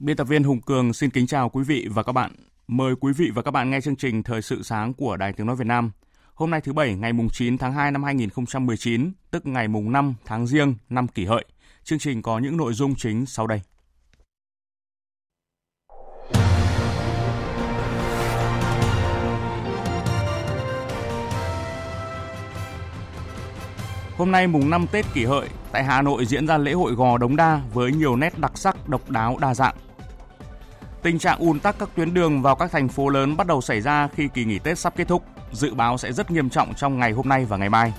Biên tập viên Hùng Cường xin kính chào quý vị và các bạn. Mời quý vị và các bạn nghe chương trình Thời sự sáng của Đài Tiếng Nói Việt Nam. Hôm nay thứ Bảy ngày 9 tháng 2 năm 2019, tức ngày mùng 5 tháng Giêng năm kỷ hợi. Chương trình có những nội dung chính sau đây. Hôm nay mùng 5 Tết kỷ hợi, tại Hà Nội diễn ra lễ hội gò Đống Đa với nhiều nét đặc sắc, độc đáo, đa dạng. Tình trạng ùn tắc các tuyến đường vào các thành phố lớn bắt đầu xảy ra khi kỳ nghỉ Tết sắp kết thúc, dự báo sẽ rất nghiêm trọng trong ngày hôm nay và ngày mai.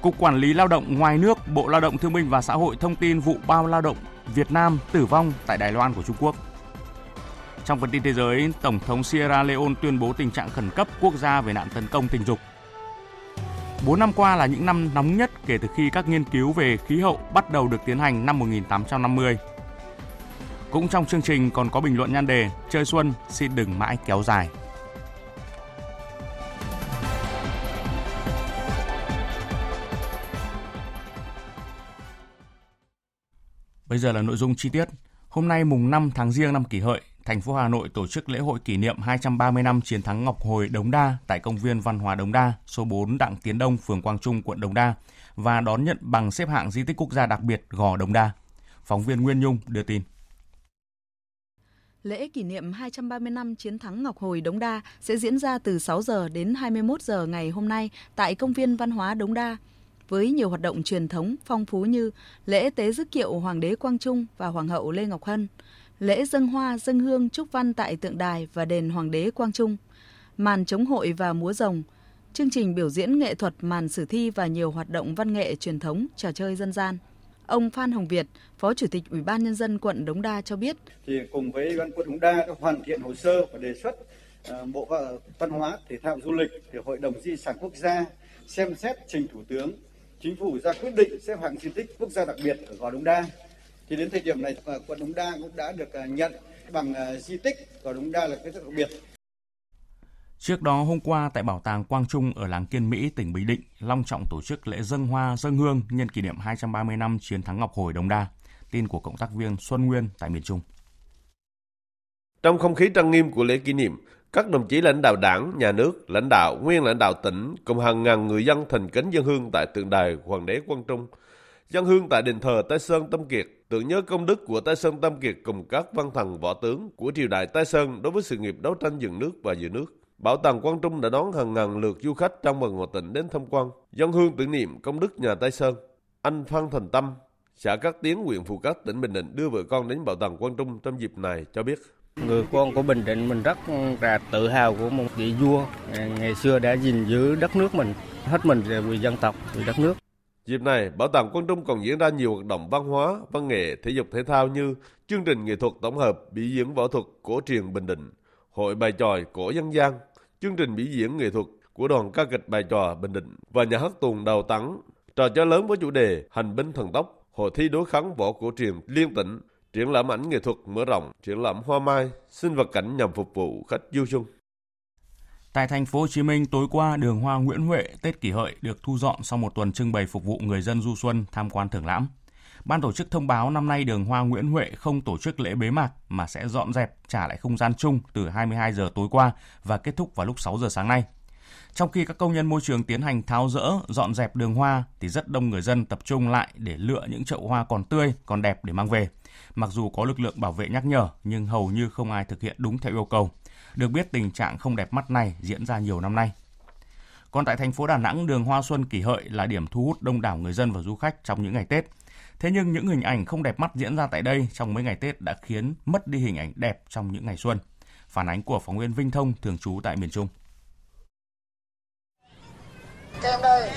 Cục Quản lý Lao động ngoài nước, Bộ Lao động Thương binh và Xã hội thông tin vụ bao lao động Việt Nam tử vong tại Đài Loan của Trung Quốc. Trong phần tin thế giới, Tổng thống Sierra Leone tuyên bố tình trạng khẩn cấp quốc gia về nạn tấn công tình dục. 4 năm qua là những năm nóng nhất kể từ khi các nghiên cứu về khí hậu bắt đầu được tiến hành năm 1850. Cũng trong chương trình còn có bình luận nhan đề Chơi xuân xin đừng mãi kéo dài. Bây giờ là nội dung chi tiết. Hôm nay mùng 5 tháng Giêng năm kỷ hợi, thành phố Hà Nội tổ chức lễ hội kỷ niệm 230 năm chiến thắng Ngọc Hồi Đống Đa tại công viên Văn hóa Đống Đa, số 4 Đặng Tiến Đông, phường Quang Trung, quận Đống Đa và đón nhận bằng xếp hạng di tích quốc gia đặc biệt Gò Đống Đa. Phóng viên Nguyên Nhung đưa tin. Lễ kỷ niệm 230 năm chiến thắng Ngọc Hồi Đống Đa sẽ diễn ra từ 6 giờ đến 21 giờ ngày hôm nay tại công viên Văn hóa Đống Đa với nhiều hoạt động truyền thống phong phú như lễ tế dứt kiệu Hoàng đế Quang Trung và Hoàng hậu Lê Ngọc Hân, lễ dân hoa dân hương trúc văn tại tượng đài và đền Hoàng đế Quang Trung, màn chống hội và múa rồng, chương trình biểu diễn nghệ thuật màn sử thi và nhiều hoạt động văn nghệ truyền thống, trò chơi dân gian. Ông Phan Hồng Việt, Phó Chủ tịch Ủy ban nhân dân quận Đống Đa cho biết, thì cùng với Ủy ban quận Đống Đa đã hoàn thiện hồ sơ và đề xuất ờ, Bộ ờ, Văn hóa, Thể thao Du lịch thì Hội đồng Di sản Quốc gia xem xét trình Thủ tướng Chính phủ ra quyết định xếp hạng di tích quốc gia đặc biệt ở Gò Đống Đa. Thì đến thời điểm này ờ, quận Đống Đa cũng đã được nhận bằng di tích Gò Đống Đa là cái đặc biệt. Trước đó hôm qua tại Bảo tàng Quang Trung ở làng Kiên Mỹ, tỉnh Bình Định, long trọng tổ chức lễ dân hoa dân hương nhân kỷ niệm 230 năm chiến thắng Ngọc Hồi Đồng Đa. Tin của cộng tác viên Xuân Nguyên tại miền Trung. Trong không khí trang nghiêm của lễ kỷ niệm, các đồng chí lãnh đạo đảng, nhà nước, lãnh đạo, nguyên lãnh đạo tỉnh cùng hàng ngàn người dân thành kính dân hương tại tượng đài Hoàng đế Quang Trung. Dân hương tại đền thờ Tây Sơn Tâm Kiệt, tưởng nhớ công đức của Tây Sơn Tâm Kiệt cùng các văn thần võ tướng của triều đại Tây Sơn đối với sự nghiệp đấu tranh dựng nước và giữ nước. Bảo tàng Quang Trung đã đón hàng ngàn lượt du khách trong và ngoài tỉnh đến tham quan, dân hương tưởng niệm công đức nhà Tây Sơn. Anh Phan Thành Tâm, xã Cát Tiến, huyện Phù Cát, tỉnh Bình Định đưa vợ con đến Bảo tàng Quang Trung trong dịp này cho biết. Người con của Bình Định mình rất là tự hào của một vị vua ngày xưa đã gìn giữ đất nước mình, hết mình vì dân tộc, vì đất nước. Dịp này, Bảo tàng Quang Trung còn diễn ra nhiều hoạt động văn hóa, văn nghệ, thể dục thể thao như chương trình nghệ thuật tổng hợp biểu diễn võ thuật cổ truyền Bình Định, hội bài tròi cổ dân gian, chương trình biểu diễn nghệ thuật của đoàn ca kịch bài trò Bình Định và nhà hát tuồng Đào Tắng, trò chơi lớn với chủ đề Hành binh thần tốc, hội thi đối kháng võ cổ truyền liên tỉnh, triển lãm ảnh nghệ thuật mở rộng, triển lãm hoa mai, sinh vật cảnh nhằm phục vụ khách du xuân. Tại thành phố Hồ Chí Minh, tối qua đường hoa Nguyễn Huệ Tết Kỷ Hợi được thu dọn sau một tuần trưng bày phục vụ người dân du xuân tham quan thưởng lãm. Ban tổ chức thông báo năm nay đường hoa Nguyễn Huệ không tổ chức lễ bế mạc mà sẽ dọn dẹp trả lại không gian chung từ 22 giờ tối qua và kết thúc vào lúc 6 giờ sáng nay. Trong khi các công nhân môi trường tiến hành tháo rỡ, dọn dẹp đường hoa thì rất đông người dân tập trung lại để lựa những chậu hoa còn tươi, còn đẹp để mang về. Mặc dù có lực lượng bảo vệ nhắc nhở nhưng hầu như không ai thực hiện đúng theo yêu cầu. Được biết tình trạng không đẹp mắt này diễn ra nhiều năm nay. Còn tại thành phố Đà Nẵng, đường Hoa Xuân Kỷ Hợi là điểm thu hút đông đảo người dân và du khách trong những ngày Tết. Thế nhưng những hình ảnh không đẹp mắt diễn ra tại đây trong mấy ngày Tết đã khiến mất đi hình ảnh đẹp trong những ngày xuân. Phản ánh của phóng viên Vinh Thông thường trú tại miền Trung. Kem đây,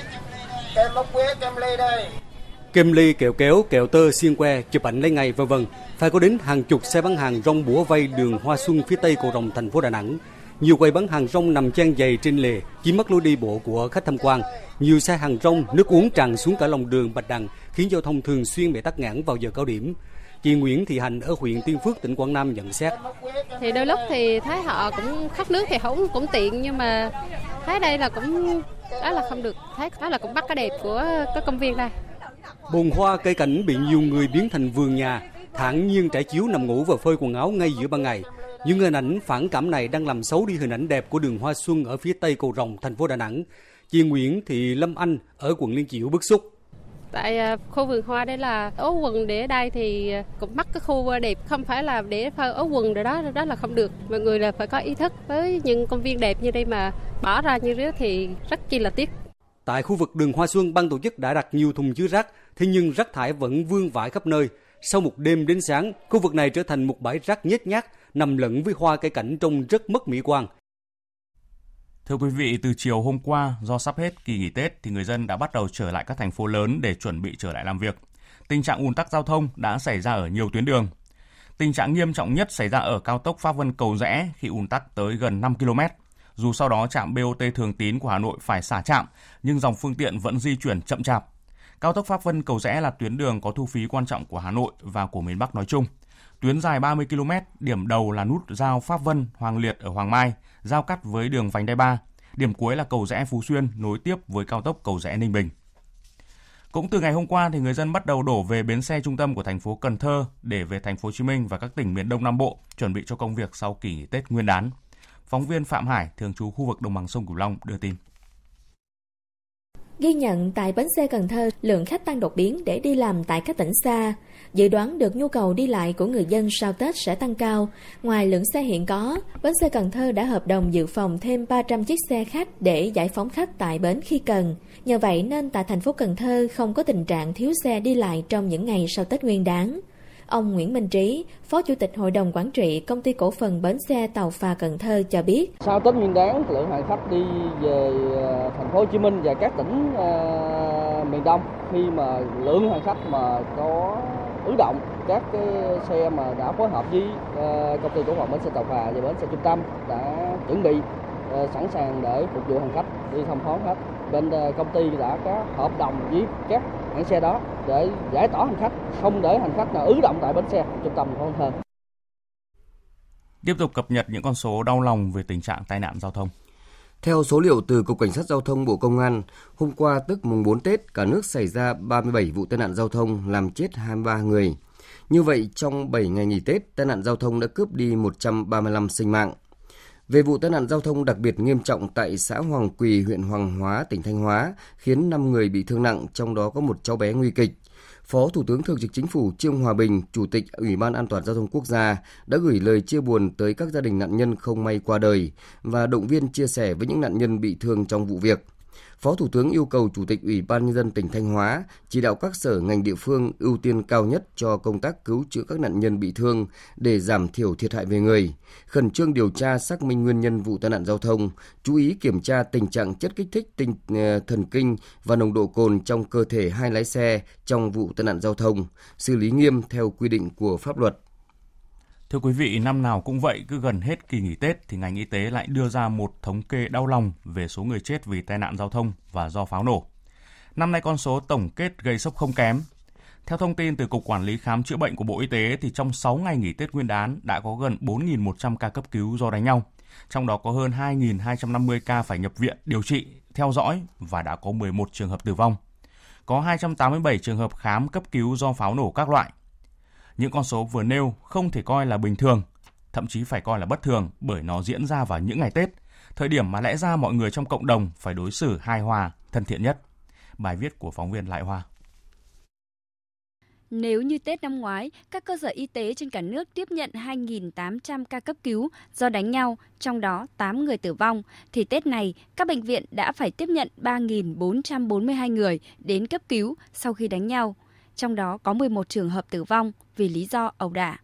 kem mốc quế, kem ly đây. Kem ly, kẹo kéo, kẹo tơ, xiên que, chụp ảnh lấy ngày vân vân. Phải có đến hàng chục xe bán hàng rong bủa vây đường Hoa Xuân phía tây cầu Rồng thành phố Đà Nẵng. Nhiều quầy bán hàng rong nằm trang dày trên lề, chiếm mất lối đi bộ của khách tham quan. Nhiều xe hàng rong, nước uống tràn xuống cả lòng đường Bạch Đằng, khiến giao thông thường xuyên bị tắc nghẽn vào giờ cao điểm. Chị Nguyễn Thị Hành ở huyện Tiên Phước, tỉnh Quảng Nam nhận xét. Thì đôi lúc thì thấy họ cũng khắp nước thì không cũng tiện nhưng mà thấy đây là cũng đó là không được thấy đó là cũng bắt cái đẹp của cái công viên đây. Bồn hoa cây cảnh bị nhiều người biến thành vườn nhà, thản nhiên trải chiếu nằm ngủ và phơi quần áo ngay giữa ban ngày. Những hình ảnh phản cảm này đang làm xấu đi hình ảnh đẹp của đường Hoa Xuân ở phía tây cầu Rồng, thành phố Đà Nẵng. Chị Nguyễn Thị Lâm Anh ở quận Liên Chiểu bức xúc. Tại à, khu vườn hoa đây là ố quần để đây thì cũng bắt cái khu đẹp, không phải là để phơi ố quần rồi đó, đó là không được. Mọi người là phải có ý thức với những công viên đẹp như đây mà bỏ ra như thế thì rất chi là tiếc. Tại khu vực đường Hoa Xuân, ban tổ chức đã đặt nhiều thùng chứa rác, thế nhưng rác thải vẫn vương vãi khắp nơi. Sau một đêm đến sáng, khu vực này trở thành một bãi rác nhét nhác, nằm lẫn với hoa cây cảnh trông rất mất mỹ quan. Thưa quý vị, từ chiều hôm qua, do sắp hết kỳ nghỉ Tết thì người dân đã bắt đầu trở lại các thành phố lớn để chuẩn bị trở lại làm việc. Tình trạng ùn tắc giao thông đã xảy ra ở nhiều tuyến đường. Tình trạng nghiêm trọng nhất xảy ra ở cao tốc Pháp Vân Cầu Rẽ khi ùn tắc tới gần 5 km. Dù sau đó trạm BOT Thường Tín của Hà Nội phải xả trạm, nhưng dòng phương tiện vẫn di chuyển chậm chạp. Cao tốc Pháp Vân Cầu Rẽ là tuyến đường có thu phí quan trọng của Hà Nội và của miền Bắc nói chung. Tuyến dài 30 km, điểm đầu là nút giao Pháp Vân, Hoàng Liệt ở Hoàng Mai, giao cắt với đường vành đai 3. Điểm cuối là cầu rẽ Phú Xuyên nối tiếp với cao tốc cầu rẽ Ninh Bình. Cũng từ ngày hôm qua thì người dân bắt đầu đổ về bến xe trung tâm của thành phố Cần Thơ để về thành phố Hồ Chí Minh và các tỉnh miền Đông Nam Bộ chuẩn bị cho công việc sau kỳ nghỉ Tết Nguyên đán. Phóng viên Phạm Hải, thường trú khu vực đồng bằng sông Cửu Long đưa tin. Ghi nhận tại bến xe Cần Thơ, lượng khách tăng đột biến để đi làm tại các tỉnh xa. Dự đoán được nhu cầu đi lại của người dân sau Tết sẽ tăng cao. Ngoài lượng xe hiện có, bến xe Cần Thơ đã hợp đồng dự phòng thêm 300 chiếc xe khách để giải phóng khách tại bến khi cần. Nhờ vậy nên tại thành phố Cần Thơ không có tình trạng thiếu xe đi lại trong những ngày sau Tết Nguyên đán. Ông Nguyễn Minh Trí, Phó Chủ tịch Hội đồng Quản trị Công ty Cổ phần Bến xe Tàu phà Cần Thơ cho biết. Sau Tết Nguyên đán, lượng hành khách đi về ờ, thành phố Hồ Chí Minh và các tỉnh uh, miền Đông khi mà lượng hành khách mà có ứ động các cái xe mà đã phối hợp với uh, công ty cổ phần bến xe tàu phà và bến xe trung tâm đã chuẩn bị sẵn sàng để phục vụ hành khách đi thăm thoáng hết bên uh, công ty đã có hợp đồng với các hãng xe đó để giải tỏa hành khách không để hành khách nào ứ động tại bến xe trung tâm Cần Thơ. Tiếp tục cập nhật những con số đau lòng về tình trạng tai nạn giao thông. Theo số liệu từ Cục Cảnh sát Giao thông Bộ Công an, hôm qua tức mùng 4 Tết, cả nước xảy ra 37 vụ tai nạn giao thông làm chết 23 người. Như vậy, trong 7 ngày nghỉ Tết, tai nạn giao thông đã cướp đi 135 sinh mạng. Về vụ tai nạn giao thông đặc biệt nghiêm trọng tại xã Hoàng Quỳ, huyện Hoàng Hóa, tỉnh Thanh Hóa, khiến 5 người bị thương nặng, trong đó có một cháu bé nguy kịch. Phó Thủ tướng Thường trực Chính phủ Trương Hòa Bình, Chủ tịch Ủy ban An toàn Giao thông Quốc gia đã gửi lời chia buồn tới các gia đình nạn nhân không may qua đời và động viên chia sẻ với những nạn nhân bị thương trong vụ việc. Phó Thủ tướng yêu cầu Chủ tịch Ủy ban Nhân dân tỉnh Thanh Hóa chỉ đạo các sở ngành địa phương ưu tiên cao nhất cho công tác cứu chữa các nạn nhân bị thương để giảm thiểu thiệt hại về người, khẩn trương điều tra xác minh nguyên nhân vụ tai nạn giao thông, chú ý kiểm tra tình trạng chất kích thích tinh ờ, thần kinh và nồng độ cồn trong cơ thể hai lái xe trong vụ tai nạn giao thông, xử lý nghiêm theo quy định của pháp luật. Thưa quý vị, năm nào cũng vậy, cứ gần hết kỳ nghỉ Tết thì ngành y tế lại đưa ra một thống kê đau lòng về số người chết vì tai nạn giao thông và do pháo nổ. Năm nay con số tổng kết gây sốc không kém. Theo thông tin từ Cục Quản lý Khám chữa bệnh của Bộ Y tế thì trong 6 ngày nghỉ Tết Nguyên đán đã có gần 4.100 ca cấp cứu do đánh nhau. Trong đó có hơn 2.250 ca phải nhập viện điều trị, theo dõi và đã có 11 trường hợp tử vong. Có 287 trường hợp khám cấp cứu do pháo nổ các loại, những con số vừa nêu không thể coi là bình thường, thậm chí phải coi là bất thường bởi nó diễn ra vào những ngày Tết, thời điểm mà lẽ ra mọi người trong cộng đồng phải đối xử hài hòa, thân thiện nhất. Bài viết của phóng viên Lại Hoa. Nếu như Tết năm ngoái, các cơ sở y tế trên cả nước tiếp nhận 2.800 ca cấp cứu do đánh nhau, trong đó 8 người tử vong, thì Tết này các bệnh viện đã phải tiếp nhận 3.442 người đến cấp cứu sau khi đánh nhau. Trong đó có 11 trường hợp tử vong vì lý do ẩu đả.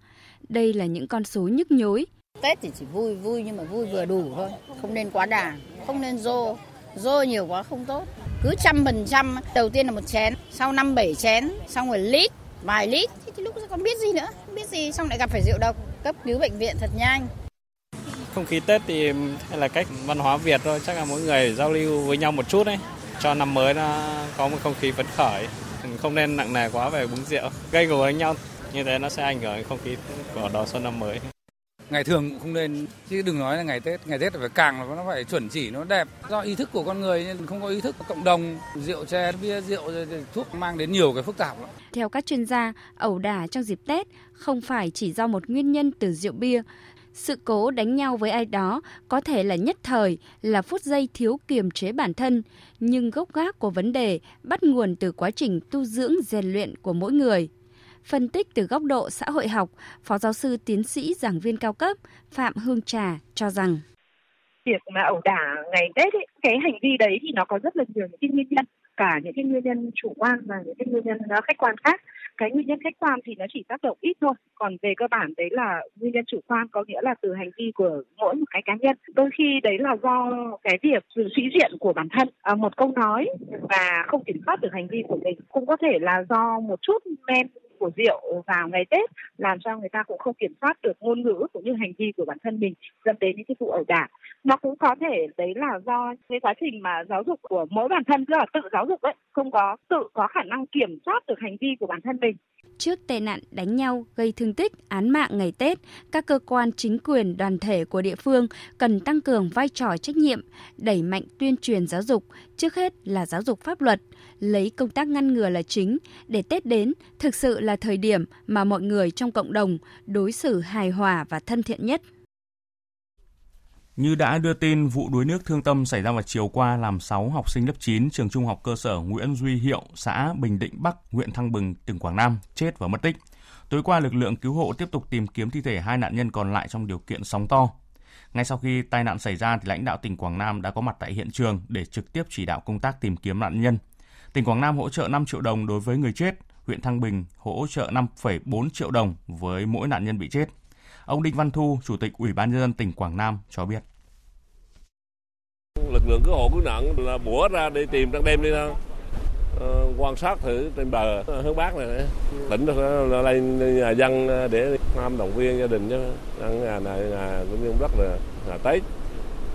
Đây là những con số nhức nhối. Tết thì chỉ vui vui nhưng mà vui vừa đủ thôi, không nên quá đà, không nên dô, dô nhiều quá không tốt. Cứ trăm phần trăm, đầu tiên là một chén, sau năm bảy chén, xong rồi lít, vài lít, thì lúc còn biết gì nữa, không biết gì, xong lại gặp phải rượu độc, cấp cứu bệnh viện thật nhanh. Không khí Tết thì là cách văn hóa Việt thôi, chắc là mỗi người giao lưu với nhau một chút đấy, cho năm mới nó có một không khí phấn khởi, không nên nặng nề quá về uống rượu, gây gổ đánh nhau, như thế nó sẽ ảnh hưởng đến không khí của đón xuân năm mới. Ngày thường cũng không nên. Chứ đừng nói là ngày Tết. Ngày Tết phải càng nó phải chuẩn chỉ nó đẹp. Do ý thức của con người nên không có ý thức. Cộng đồng rượu chè bia rượu thuốc mang đến nhiều cái phức tạp lắm. Theo các chuyên gia, ẩu đả trong dịp Tết không phải chỉ do một nguyên nhân từ rượu bia. Sự cố đánh nhau với ai đó có thể là nhất thời, là phút giây thiếu kiềm chế bản thân, nhưng gốc gác của vấn đề bắt nguồn từ quá trình tu dưỡng rèn luyện của mỗi người. Phân tích từ góc độ xã hội học, Phó giáo sư tiến sĩ giảng viên cao cấp Phạm Hương Trà cho rằng. Việc mà ẩu đả ngày Tết ấy, cái hành vi đấy thì nó có rất là nhiều những cái nguyên nhân cả những cái nguyên nhân chủ quan và những cái nguyên nhân ờ, khách quan khác cái nguyên nhân khách quan thì nó chỉ tác động ít thôi. Còn về cơ bản đấy là nguyên nhân chủ quan có nghĩa là từ hành vi của mỗi một cái cá nhân. Đôi khi đấy là do cái việc sự sĩ diện của bản thân. À, một câu nói và không kiểm soát được hành vi của mình cũng có thể là do một chút men của rượu vào ngày Tết, làm cho người ta cũng không kiểm soát được ngôn ngữ cũng như hành vi của bản thân mình dẫn đến những cái vụ ẩu đả. Nó cũng có thể đấy là do cái quá trình mà giáo dục của mỗi bản thân, tức là tự giáo dục đấy không có, tự có khả năng kiểm soát được hành vi của bản thân mình. Trước tệ nạn đánh nhau gây thương tích, án mạng ngày Tết, các cơ quan chính quyền đoàn thể của địa phương cần tăng cường vai trò trách nhiệm, đẩy mạnh tuyên truyền giáo dục, trước hết là giáo dục pháp luật, lấy công tác ngăn ngừa là chính để Tết đến thực sự là thời điểm mà mọi người trong cộng đồng đối xử hài hòa và thân thiện nhất. Như đã đưa tin, vụ đuối nước thương tâm xảy ra vào chiều qua làm 6 học sinh lớp 9 trường trung học cơ sở Nguyễn Duy Hiệu, xã Bình Định Bắc, huyện Thăng Bình, tỉnh Quảng Nam chết và mất tích. Tối qua, lực lượng cứu hộ tiếp tục tìm kiếm thi thể hai nạn nhân còn lại trong điều kiện sóng to. Ngay sau khi tai nạn xảy ra, thì lãnh đạo tỉnh Quảng Nam đã có mặt tại hiện trường để trực tiếp chỉ đạo công tác tìm kiếm nạn nhân. Tỉnh Quảng Nam hỗ trợ 5 triệu đồng đối với người chết, huyện Thăng Bình hỗ trợ 5,4 triệu đồng với mỗi nạn nhân bị chết. Ông Đinh Văn Thu, Chủ tịch Ủy ban nhân dân tỉnh Quảng Nam cho biết. Lực lượng cứu hộ cứu nạn là bủa ra để tìm đang đêm đi đâu. Ờ, quan sát thử trên bờ ờ, hướng bắc này tỉnh là lên nhà dân ờ, để tham động viên gia đình chứ. Ăn nhà này nhà cũng như rất là là tết.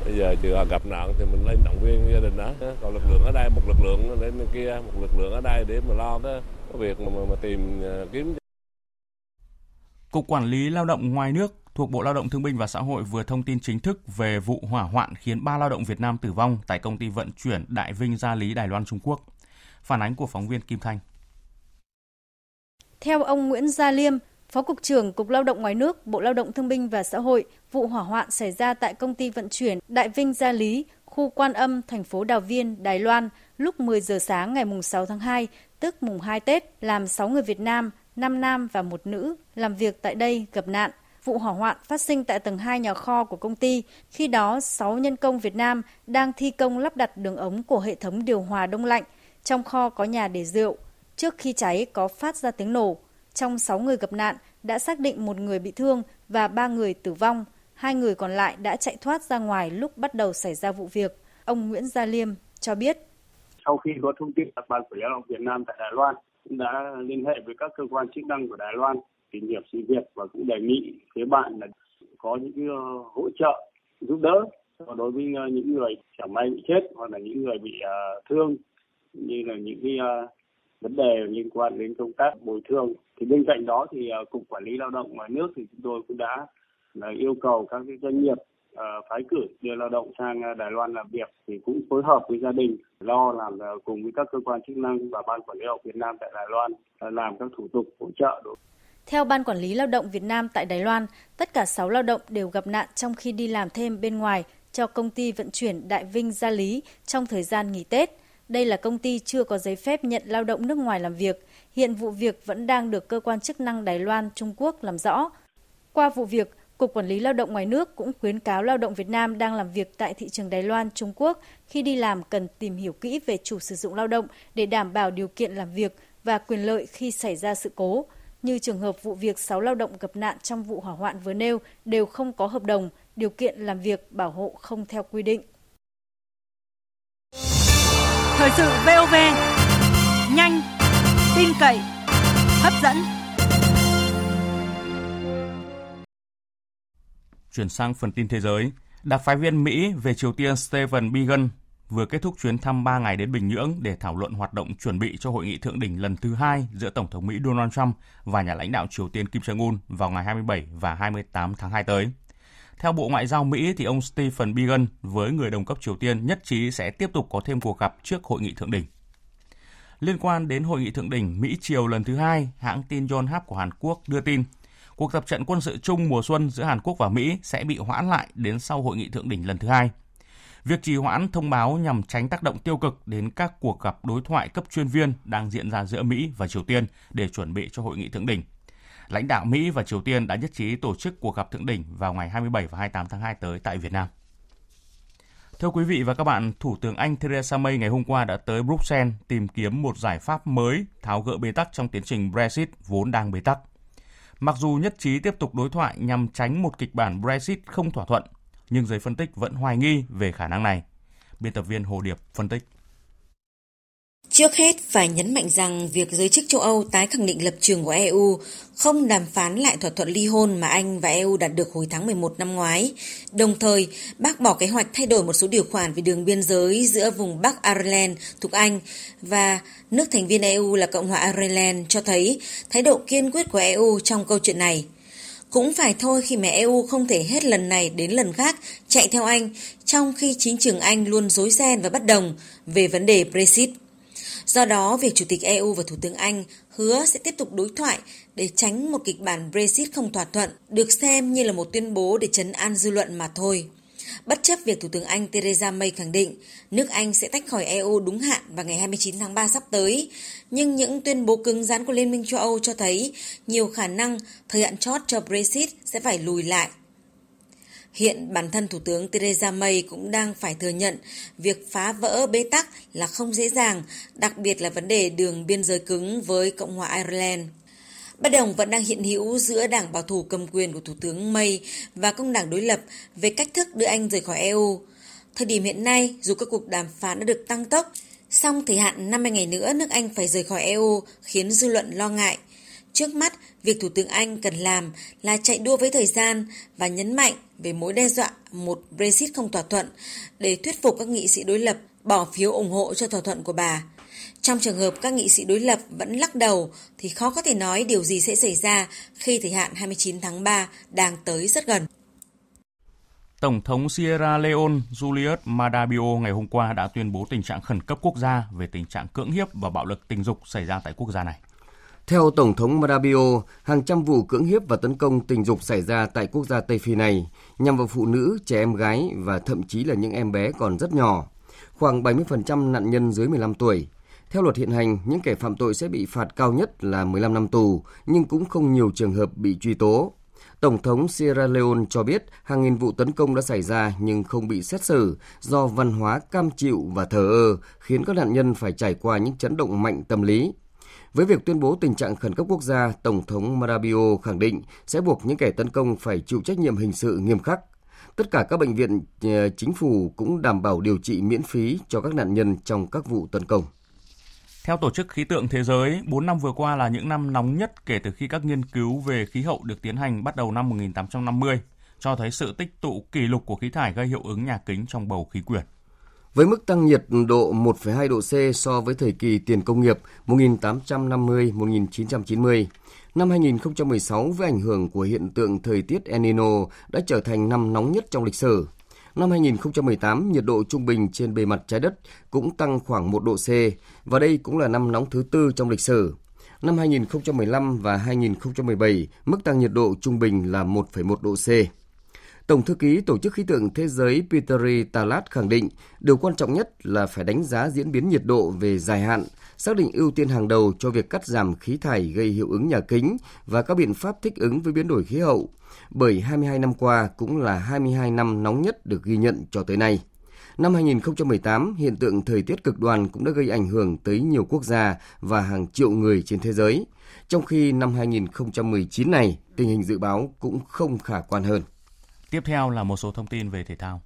Bây giờ chưa gặp nạn thì mình lên động viên gia đình đó. Còn lực lượng ở đây một lực lượng lên kia một lực lượng ở đây để mà lo cái, việc mà, mà, mà tìm ờ, kiếm Cục Quản lý Lao động ngoài nước thuộc Bộ Lao động Thương binh và Xã hội vừa thông tin chính thức về vụ hỏa hoạn khiến 3 lao động Việt Nam tử vong tại công ty vận chuyển Đại Vinh Gia Lý Đài Loan Trung Quốc. Phản ánh của phóng viên Kim Thanh. Theo ông Nguyễn Gia Liêm, Phó Cục trưởng Cục Lao động Ngoài nước, Bộ Lao động Thương binh và Xã hội, vụ hỏa hoạn xảy ra tại công ty vận chuyển Đại Vinh Gia Lý, khu Quan Âm, thành phố Đào Viên, Đài Loan lúc 10 giờ sáng ngày 6 tháng 2, tức mùng 2 Tết, làm 6 người Việt Nam, 5 nam và một nữ làm việc tại đây gặp nạn. Vụ hỏa hoạn phát sinh tại tầng 2 nhà kho của công ty, khi đó 6 nhân công Việt Nam đang thi công lắp đặt đường ống của hệ thống điều hòa đông lạnh. Trong kho có nhà để rượu. Trước khi cháy có phát ra tiếng nổ. Trong 6 người gặp nạn đã xác định một người bị thương và 3 người tử vong. Hai người còn lại đã chạy thoát ra ngoài lúc bắt đầu xảy ra vụ việc. Ông Nguyễn Gia Liêm cho biết. Sau khi có thông tin Ban Quản lý Lao động Việt Nam tại Đài Loan đã liên hệ với các cơ quan chức năng của Đài Loan tìm hiểu sự việc và cũng đề nghị phía bạn là có những ờ, hỗ trợ, giúp đỡ đối với ờ, những người chẳng may bị chết hoặc là những người bị ờ, thương như là những cái vấn đề liên quan đến công tác bồi thường. Thì bên cạnh đó thì cục quản lý lao động ngoài nước thì chúng tôi cũng đã yêu cầu các cái doanh nghiệp Ờ, phái cử đưa lao động sang ờ, Đài Loan làm việc thì cũng phối hợp với gia đình lo làm ờ, cùng với các cơ quan chức năng và ban quản lý lao động Việt Nam tại Đài Loan làm các thủ tục hỗ trợ đối theo Ban Quản lý Lao động Việt Nam tại Đài Loan, tất cả 6 lao động đều gặp nạn trong khi đi làm thêm bên ngoài cho công ty vận chuyển Đại Vinh Gia Lý trong thời gian nghỉ Tết. Đây là công ty chưa có giấy phép nhận lao động nước ngoài làm việc. Hiện vụ việc vẫn đang được cơ quan chức năng Đài Loan, Trung Quốc làm rõ. Qua vụ việc, Cục Quản lý Lao động ngoài nước cũng khuyến cáo lao động Việt Nam đang làm việc tại thị trường Đài Loan, Trung Quốc khi đi làm cần tìm hiểu kỹ về chủ sử dụng lao động để đảm bảo điều kiện làm việc và quyền lợi khi xảy ra sự cố. Như trường hợp vụ việc 6 lao động gặp nạn trong vụ hỏa hoạn vừa nêu đều không có hợp đồng, điều kiện làm việc bảo hộ không theo quy định. Thời sự VOV, nhanh, tin cậy, hấp dẫn. Chuyển sang phần tin thế giới, đặc phái viên Mỹ về Triều Tiên Stephen Biegun vừa kết thúc chuyến thăm 3 ngày đến Bình Nhưỡng để thảo luận hoạt động chuẩn bị cho hội nghị thượng đỉnh lần thứ hai giữa Tổng thống Mỹ Donald Trump và nhà lãnh đạo Triều Tiên Kim Jong-un vào ngày 27 và 28 tháng 2 tới. Theo Bộ Ngoại giao Mỹ, thì ông Stephen Biegun với người đồng cấp Triều Tiên nhất trí sẽ tiếp tục có thêm cuộc gặp trước hội nghị thượng đỉnh. Liên quan đến hội nghị thượng đỉnh Mỹ-Triều lần thứ hai, hãng tin Yonhap của Hàn Quốc đưa tin cuộc tập trận quân sự chung mùa xuân giữa Hàn Quốc và Mỹ sẽ bị hoãn lại đến sau hội nghị thượng đỉnh lần thứ hai. Việc trì hoãn thông báo nhằm tránh tác động tiêu cực đến các cuộc gặp đối thoại cấp chuyên viên đang diễn ra giữa Mỹ và Triều Tiên để chuẩn bị cho hội nghị thượng đỉnh. Lãnh đạo Mỹ và Triều Tiên đã nhất trí tổ chức cuộc gặp thượng đỉnh vào ngày 27 và 28 tháng 2 tới tại Việt Nam. Thưa quý vị và các bạn, Thủ tướng Anh Theresa May ngày hôm qua đã tới Bruxelles tìm kiếm một giải pháp mới tháo gỡ bế tắc trong tiến trình Brexit vốn đang bế tắc. Mặc dù nhất trí tiếp tục đối thoại nhằm tránh một kịch bản Brexit không thỏa thuận, nhưng giới phân tích vẫn hoài nghi về khả năng này. Biên tập viên Hồ Điệp phân tích. Trước hết phải nhấn mạnh rằng việc giới chức châu Âu tái khẳng định lập trường của EU không đàm phán lại thỏa thuận ly hôn mà Anh và EU đạt được hồi tháng 11 năm ngoái. Đồng thời, bác bỏ kế hoạch thay đổi một số điều khoản về đường biên giới giữa vùng Bắc Ireland thuộc Anh và nước thành viên EU là Cộng hòa Ireland cho thấy thái độ kiên quyết của EU trong câu chuyện này. Cũng phải thôi khi mà EU không thể hết lần này đến lần khác chạy theo Anh, trong khi chính trường Anh luôn dối ren và bất đồng về vấn đề Brexit. Do đó, việc Chủ tịch EU và Thủ tướng Anh hứa sẽ tiếp tục đối thoại để tránh một kịch bản Brexit không thỏa thuận được xem như là một tuyên bố để chấn an dư luận mà thôi. Bất chấp việc Thủ tướng Anh Theresa May khẳng định nước Anh sẽ tách khỏi EU đúng hạn vào ngày 29 tháng 3 sắp tới, nhưng những tuyên bố cứng rắn của Liên minh châu Âu cho thấy nhiều khả năng thời hạn chót cho Brexit sẽ phải lùi lại Hiện bản thân Thủ tướng Theresa May cũng đang phải thừa nhận việc phá vỡ bế tắc là không dễ dàng, đặc biệt là vấn đề đường biên giới cứng với Cộng hòa Ireland. Bất đồng vẫn đang hiện hữu giữa đảng bảo thủ cầm quyền của Thủ tướng May và công đảng đối lập về cách thức đưa Anh rời khỏi EU. Thời điểm hiện nay, dù các cuộc đàm phán đã được tăng tốc, song thời hạn 50 ngày nữa nước Anh phải rời khỏi EU khiến dư luận lo ngại. Trước mắt, việc Thủ tướng Anh cần làm là chạy đua với thời gian và nhấn mạnh về mối đe dọa một Brexit không thỏa thuận để thuyết phục các nghị sĩ đối lập bỏ phiếu ủng hộ cho thỏa thuận của bà. Trong trường hợp các nghị sĩ đối lập vẫn lắc đầu thì khó có thể nói điều gì sẽ xảy ra khi thời hạn 29 tháng 3 đang tới rất gần. Tổng thống Sierra Leone Julius Madabio ngày hôm qua đã tuyên bố tình trạng khẩn cấp quốc gia về tình trạng cưỡng hiếp và bạo lực tình dục xảy ra tại quốc gia này. Theo Tổng thống Marabio, hàng trăm vụ cưỡng hiếp và tấn công tình dục xảy ra tại quốc gia Tây Phi này nhằm vào phụ nữ, trẻ em gái và thậm chí là những em bé còn rất nhỏ. Khoảng 70% nạn nhân dưới 15 tuổi. Theo luật hiện hành, những kẻ phạm tội sẽ bị phạt cao nhất là 15 năm tù, nhưng cũng không nhiều trường hợp bị truy tố. Tổng thống Sierra Leone cho biết hàng nghìn vụ tấn công đã xảy ra nhưng không bị xét xử do văn hóa cam chịu và thờ ơ, khiến các nạn nhân phải trải qua những chấn động mạnh tâm lý. Với việc tuyên bố tình trạng khẩn cấp quốc gia, Tổng thống Marabio khẳng định sẽ buộc những kẻ tấn công phải chịu trách nhiệm hình sự nghiêm khắc. Tất cả các bệnh viện ờ, chính phủ cũng đảm bảo điều trị miễn phí cho các nạn nhân trong các vụ tấn công. Theo Tổ chức Khí tượng Thế giới, 4 năm vừa qua là những năm nóng nhất kể từ khi các nghiên cứu về khí hậu được tiến hành bắt đầu năm 1850, cho thấy sự tích tụ kỷ lục của khí thải gây hiệu ứng nhà kính trong bầu khí quyển. Với mức tăng nhiệt độ 1,2 độ C so với thời kỳ tiền công nghiệp 1850-1990, năm 2016 với ảnh hưởng của hiện tượng thời tiết El Nino đã trở thành năm nóng nhất trong lịch sử. Năm 2018, nhiệt độ trung bình trên bề mặt trái đất cũng tăng khoảng 1 độ C, và đây cũng là năm nóng thứ tư trong lịch sử. Năm 2015 và 2017, mức tăng nhiệt độ trung bình là 1,1 độ C. Tổng thư ký Tổ chức Khí tượng Thế giới Peter Talat khẳng định điều quan trọng nhất là phải đánh giá diễn biến nhiệt độ về dài hạn, xác định ưu tiên hàng đầu cho việc cắt giảm khí thải gây hiệu ứng nhà kính và các biện pháp thích ứng với biến đổi khí hậu, bởi 22 năm qua cũng là 22 năm nóng nhất được ghi nhận cho tới nay. Năm 2018, hiện tượng thời tiết cực đoan cũng đã gây ảnh hưởng tới nhiều quốc gia và hàng triệu người trên thế giới. Trong khi năm 2019 này, tình hình dự báo cũng không khả quan hơn. Tiếp theo là một số thông tin về thể thao.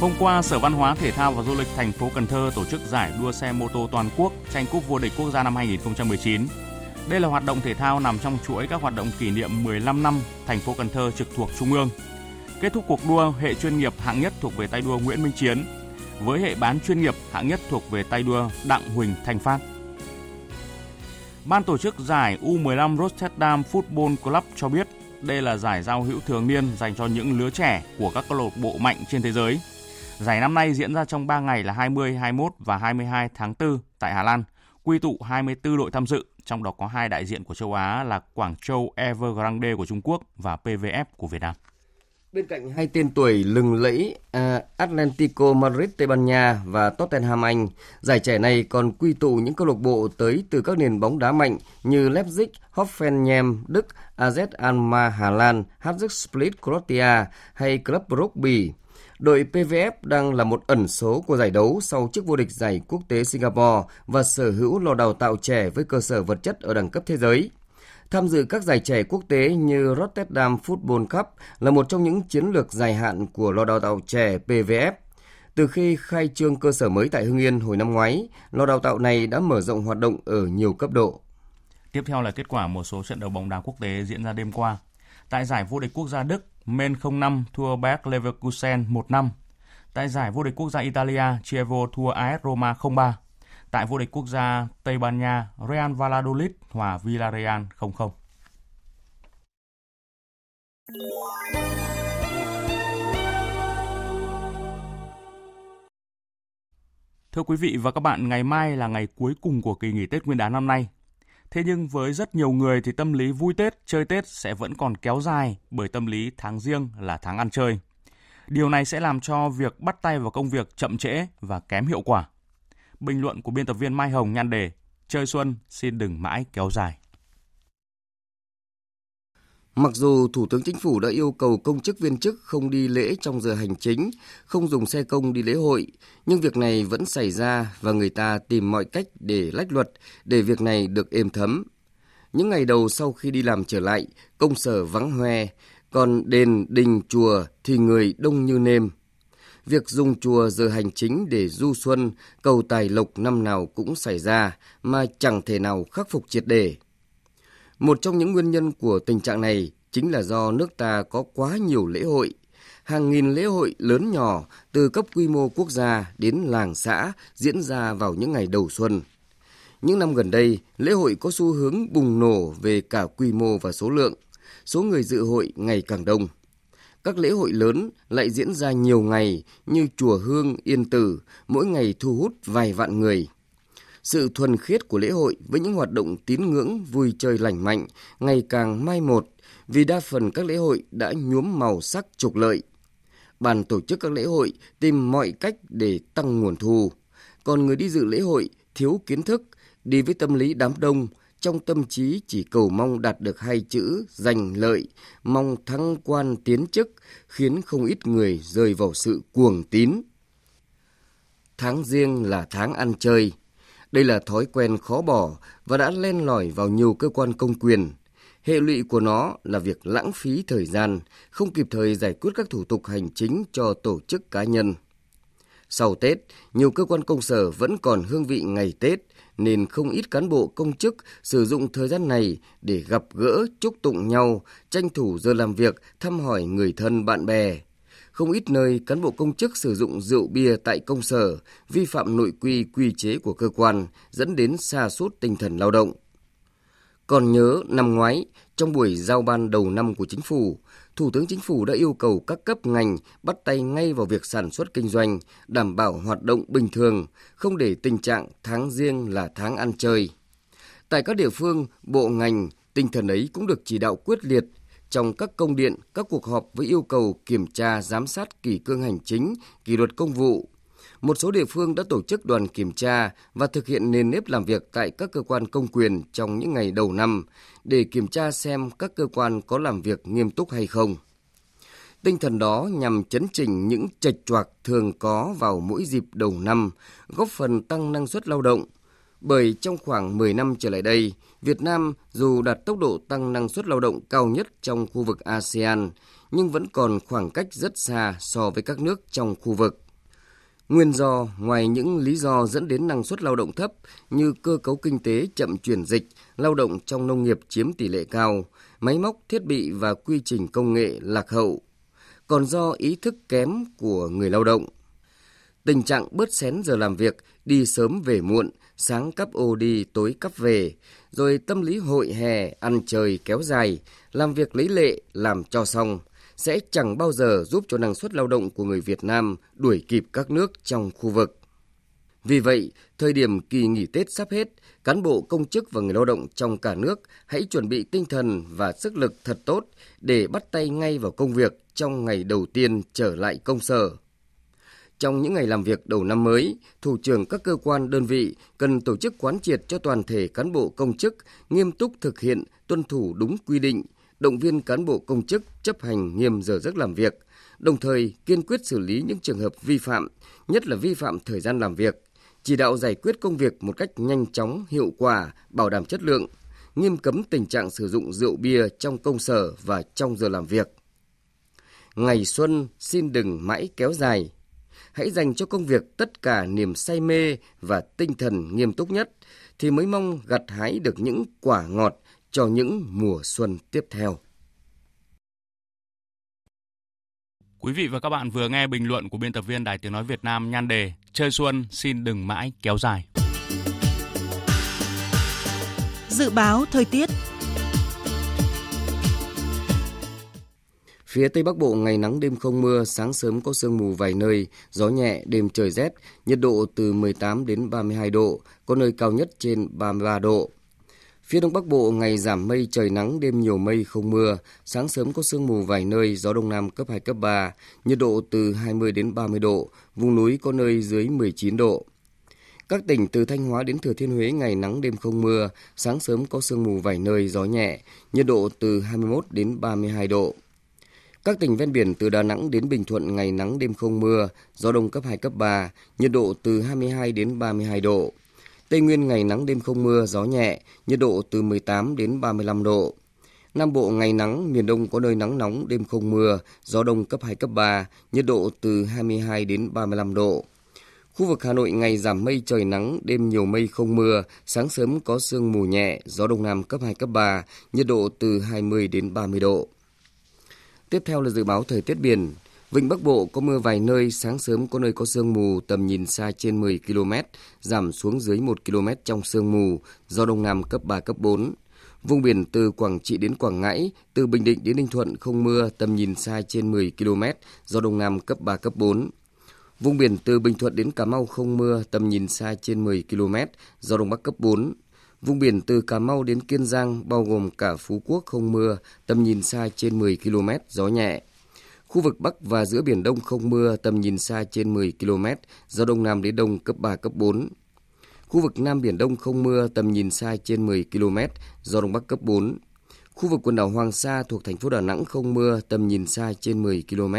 Hôm qua, Sở Văn hóa Thể thao và Du lịch thành phố Cần Thơ tổ chức giải đua xe mô tô toàn quốc tranh cúp vô địch quốc gia năm 2019. Đây là hoạt động thể thao nằm trong chuỗi các hoạt động kỷ niệm 15 năm thành phố Cần Thơ trực thuộc Trung ương. Kết thúc cuộc đua, hệ chuyên nghiệp hạng nhất thuộc về tay đua Nguyễn Minh Chiến, với hệ bán chuyên nghiệp hạng nhất thuộc về tay đua Đặng Huỳnh Thanh Phát. Ban tổ chức giải U15 Rotterdam Football Club cho biết đây là giải giao hữu thường niên dành cho những lứa trẻ của các câu lạc bộ mạnh trên thế giới. Giải năm nay diễn ra trong 3 ngày là 20, 21 và 22 tháng 4 tại Hà Lan, quy tụ 24 đội tham dự, trong đó có hai đại diện của châu Á là Quảng Châu Evergrande của Trung Quốc và PVF của Việt Nam. Bên cạnh hai tên tuổi lừng lẫy uh, Atlético Madrid Tây Ban Nha và Tottenham Anh, giải trẻ này còn quy tụ những câu lạc bộ tới từ các nền bóng đá mạnh như Leipzig, Hoffenheim Đức, AZ Alma Hà Lan, Hajduk Split Croatia hay Club Rugby. Đội PVF đang là một ẩn số của giải đấu sau chức vô địch giải quốc tế Singapore và sở hữu lò đào tạo trẻ với cơ sở vật chất ở đẳng cấp thế giới. Tham dự các giải trẻ quốc tế như Rotterdam Football Cup là một trong những chiến lược dài hạn của lò đào tạo trẻ PVF. Từ khi khai trương cơ sở mới tại Hưng Yên hồi năm ngoái, lò đào tạo này đã mở rộng hoạt động ở nhiều cấp độ. Tiếp theo là kết quả một số trận đấu bóng đá quốc tế diễn ra đêm qua. Tại giải vô địch quốc gia Đức, Men 05 thua Bayer Leverkusen 1-5. Tại giải vô địch quốc gia Italia, Chievo thua AS Roma 0-3. Tại vô địch quốc gia Tây Ban Nha, Real Valladolid hòa Villarreal 0-0. Thưa quý vị và các bạn, ngày mai là ngày cuối cùng của kỳ nghỉ Tết Nguyên đán năm nay. Thế nhưng với rất nhiều người thì tâm lý vui Tết, chơi Tết sẽ vẫn còn kéo dài bởi tâm lý tháng riêng là tháng ăn chơi. Điều này sẽ làm cho việc bắt tay vào công việc chậm trễ và kém hiệu quả. Bình luận của biên tập viên Mai Hồng nhan đề Chơi xuân xin đừng mãi kéo dài. Mặc dù Thủ tướng Chính phủ đã yêu cầu công chức viên chức không đi lễ trong giờ hành chính, không dùng xe công đi lễ hội, nhưng việc này vẫn xảy ra và người ta tìm mọi cách để lách luật để việc này được êm thấm. Những ngày đầu sau khi đi làm trở lại, công sở vắng hoe, còn đền, đình, chùa thì người đông như nêm. Việc dùng chùa giờ hành chính để du xuân, cầu tài lộc năm nào cũng xảy ra mà chẳng thể nào khắc phục triệt để. Một trong những nguyên nhân của tình trạng này chính là do nước ta có quá nhiều lễ hội. Hàng nghìn lễ hội lớn nhỏ từ cấp quy mô quốc gia đến làng xã diễn ra vào những ngày đầu xuân. Những năm gần đây, lễ hội có xu hướng bùng nổ về cả quy mô và số lượng. Số người dự hội ngày càng đông. Các lễ hội lớn lại diễn ra nhiều ngày như Chùa Hương, Yên Tử, mỗi ngày thu hút vài vạn người. Sự thuần khiết của lễ hội với những hoạt động tín ngưỡng vui chơi lành mạnh ngày càng mai một vì đa phần các lễ hội đã nhuốm màu sắc trục lợi. bàn tổ chức các lễ hội tìm mọi cách để tăng nguồn thu, còn người đi dự lễ hội thiếu kiến thức, đi với tâm lý đám đông, trong tâm trí chỉ cầu mong đạt được hai chữ giành lợi, mong thăng quan tiến chức, khiến không ít người rơi vào sự cuồng tín. Tháng riêng là tháng ăn chơi. Đây là thói quen khó bỏ và đã len lỏi vào nhiều cơ quan công quyền. Hệ lụy của nó là việc lãng phí thời gian, không kịp thời giải quyết các thủ tục hành chính cho tổ chức cá nhân. Sau Tết, nhiều cơ quan công sở vẫn còn hương vị ngày Tết, nên không ít cán bộ công chức sử dụng thời gian này để gặp gỡ, chúc tụng nhau, tranh thủ giờ làm việc, thăm hỏi người thân bạn bè. Không ít nơi cán bộ công chức sử dụng rượu bia tại công sở, vi phạm nội quy quy chế của cơ quan, dẫn đến xa sút tinh thần lao động. Còn nhớ năm ngoái, trong buổi giao ban đầu năm của chính phủ, Thủ tướng Chính phủ đã yêu cầu các cấp ngành bắt tay ngay vào việc sản xuất kinh doanh, đảm bảo hoạt động bình thường, không để tình trạng tháng riêng là tháng ăn chơi. Tại các địa phương, bộ ngành, tinh thần ấy cũng được chỉ đạo quyết liệt trong các công điện, các cuộc họp với yêu cầu kiểm tra, giám sát kỷ cương hành chính, kỷ luật công vụ. Một số địa phương đã tổ chức đoàn kiểm tra và thực hiện nền nếp làm việc tại các cơ quan công quyền trong những ngày đầu năm để kiểm tra xem các cơ quan có làm việc nghiêm túc hay không. Tinh thần đó nhằm chấn chỉnh những trạch choạc thường có vào mỗi dịp đầu năm, góp phần tăng năng suất lao động. Bởi trong khoảng 10 năm trở lại đây, Việt Nam dù đạt tốc độ tăng năng suất lao động cao nhất trong khu vực ASEAN, nhưng vẫn còn khoảng cách rất xa so với các nước trong khu vực. Nguyên do ngoài những lý do dẫn đến năng suất lao động thấp như cơ cấu kinh tế chậm chuyển dịch, lao động trong nông nghiệp chiếm tỷ lệ cao, máy móc, thiết bị và quy trình công nghệ lạc hậu, còn do ý thức kém của người lao động. Tình trạng bớt xén giờ làm việc, đi sớm về muộn, sáng cắp ô đi, tối cắp về, rồi tâm lý hội hè, ăn chơi kéo dài, làm việc lấy lệ, làm cho xong, sẽ chẳng bao giờ giúp cho năng suất lao động của người Việt Nam đuổi kịp các nước trong khu vực. Vì vậy, thời điểm kỳ nghỉ Tết sắp hết, cán bộ công chức và người lao động trong cả nước hãy chuẩn bị tinh thần và sức lực thật tốt để bắt tay ngay vào công việc trong ngày đầu tiên trở lại công sở. Trong những ngày làm việc đầu năm mới, thủ trưởng các cơ quan đơn vị cần tổ chức quán triệt cho toàn thể cán bộ công chức nghiêm túc thực hiện, tuân thủ đúng quy định, động viên cán bộ công chức chấp hành nghiêm giờ giấc làm việc, đồng thời kiên quyết xử lý những trường hợp vi phạm, nhất là vi phạm thời gian làm việc, chỉ đạo giải quyết công việc một cách nhanh chóng, hiệu quả, bảo đảm chất lượng, nghiêm cấm tình trạng sử dụng rượu bia trong công sở và trong giờ làm việc. Ngày xuân xin đừng mãi kéo dài. Hãy dành cho công việc tất cả niềm say mê và tinh thần nghiêm túc nhất thì mới mong gặt hái được những quả ngọt cho những mùa xuân tiếp theo. Quý vị và các bạn vừa nghe bình luận của biên tập viên Đài Tiếng Nói Việt Nam nhan đề Chơi xuân xin đừng mãi kéo dài. Dự báo thời tiết Phía Tây Bắc Bộ ngày nắng đêm không mưa, sáng sớm có sương mù vài nơi, gió nhẹ, đêm trời rét, nhiệt độ từ 18 đến 32 độ, có nơi cao nhất trên 33 độ. Phía Đông Bắc Bộ ngày giảm mây trời nắng, đêm nhiều mây không mưa, sáng sớm có sương mù vài nơi, gió đông nam cấp 2 cấp 3, nhiệt độ từ 20 đến 30 độ, vùng núi có nơi dưới 19 độ. Các tỉnh từ Thanh Hóa đến Thừa Thiên Huế ngày nắng đêm không mưa, sáng sớm có sương mù vài nơi, gió nhẹ, nhiệt độ từ 21 đến 32 độ. Các tỉnh ven biển từ Đà Nẵng đến Bình Thuận ngày nắng đêm không mưa, gió đông cấp 2 cấp 3, nhiệt độ từ 22 đến 32 độ. Tây Nguyên ngày nắng đêm không mưa, gió nhẹ, nhiệt độ từ 18 đến 35 độ. Nam Bộ ngày nắng, miền Đông có nơi nắng nóng, đêm không mưa, gió đông cấp 2, cấp 3, nhiệt độ từ 22 đến 35 độ. Khu vực Hà Nội ngày giảm mây trời nắng, đêm nhiều mây không mưa, sáng sớm có sương mù nhẹ, gió đông nam cấp 2, cấp 3, nhiệt độ từ 20 đến 30 độ. Tiếp theo là dự báo thời tiết biển. Vịnh Bắc Bộ có mưa vài nơi, sáng sớm có nơi có sương mù, tầm nhìn xa trên 10 km, giảm xuống dưới 1 km trong sương mù, gió đông nam cấp 3, cấp 4. Vùng biển từ Quảng Trị đến Quảng Ngãi, từ Bình Định đến Ninh Thuận không mưa, tầm nhìn xa trên 10 km, gió đông nam cấp 3, cấp 4. Vùng biển từ Bình Thuận đến Cà Mau không mưa, tầm nhìn xa trên 10 km, gió đông bắc cấp 4. Vùng biển từ Cà Mau đến Kiên Giang bao gồm cả Phú Quốc không mưa, tầm nhìn xa trên 10 km, gió nhẹ. Khu vực Bắc và giữa Biển Đông không mưa, tầm nhìn xa trên 10 km, gió Đông Nam đến Đông cấp 3, cấp 4. Khu vực Nam Biển Đông không mưa, tầm nhìn xa trên 10 km, gió Đông Bắc cấp 4. Khu vực quần đảo Hoàng Sa thuộc thành phố Đà Nẵng không mưa, tầm nhìn xa trên 10 km,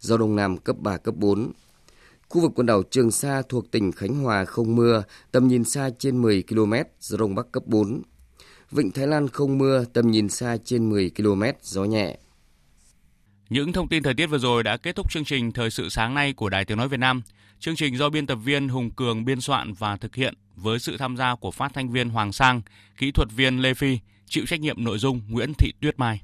gió Đông Nam cấp 3, cấp 4. Khu vực quần đảo Trường Sa thuộc tỉnh Khánh Hòa không mưa, tầm nhìn xa trên 10 km, gió Đông Bắc cấp 4. Vịnh Thái Lan không mưa, tầm nhìn xa trên 10 km, gió nhẹ. Những thông tin thời tiết vừa rồi đã kết thúc chương trình Thời sự sáng nay của Đài Tiếng Nói Việt Nam. Chương trình do biên tập viên Hùng Cường biên soạn và thực hiện với sự tham gia của phát thanh viên Hoàng Sang, kỹ thuật viên Lê Phi, chịu trách nhiệm nội dung Nguyễn Thị Tuyết Mai.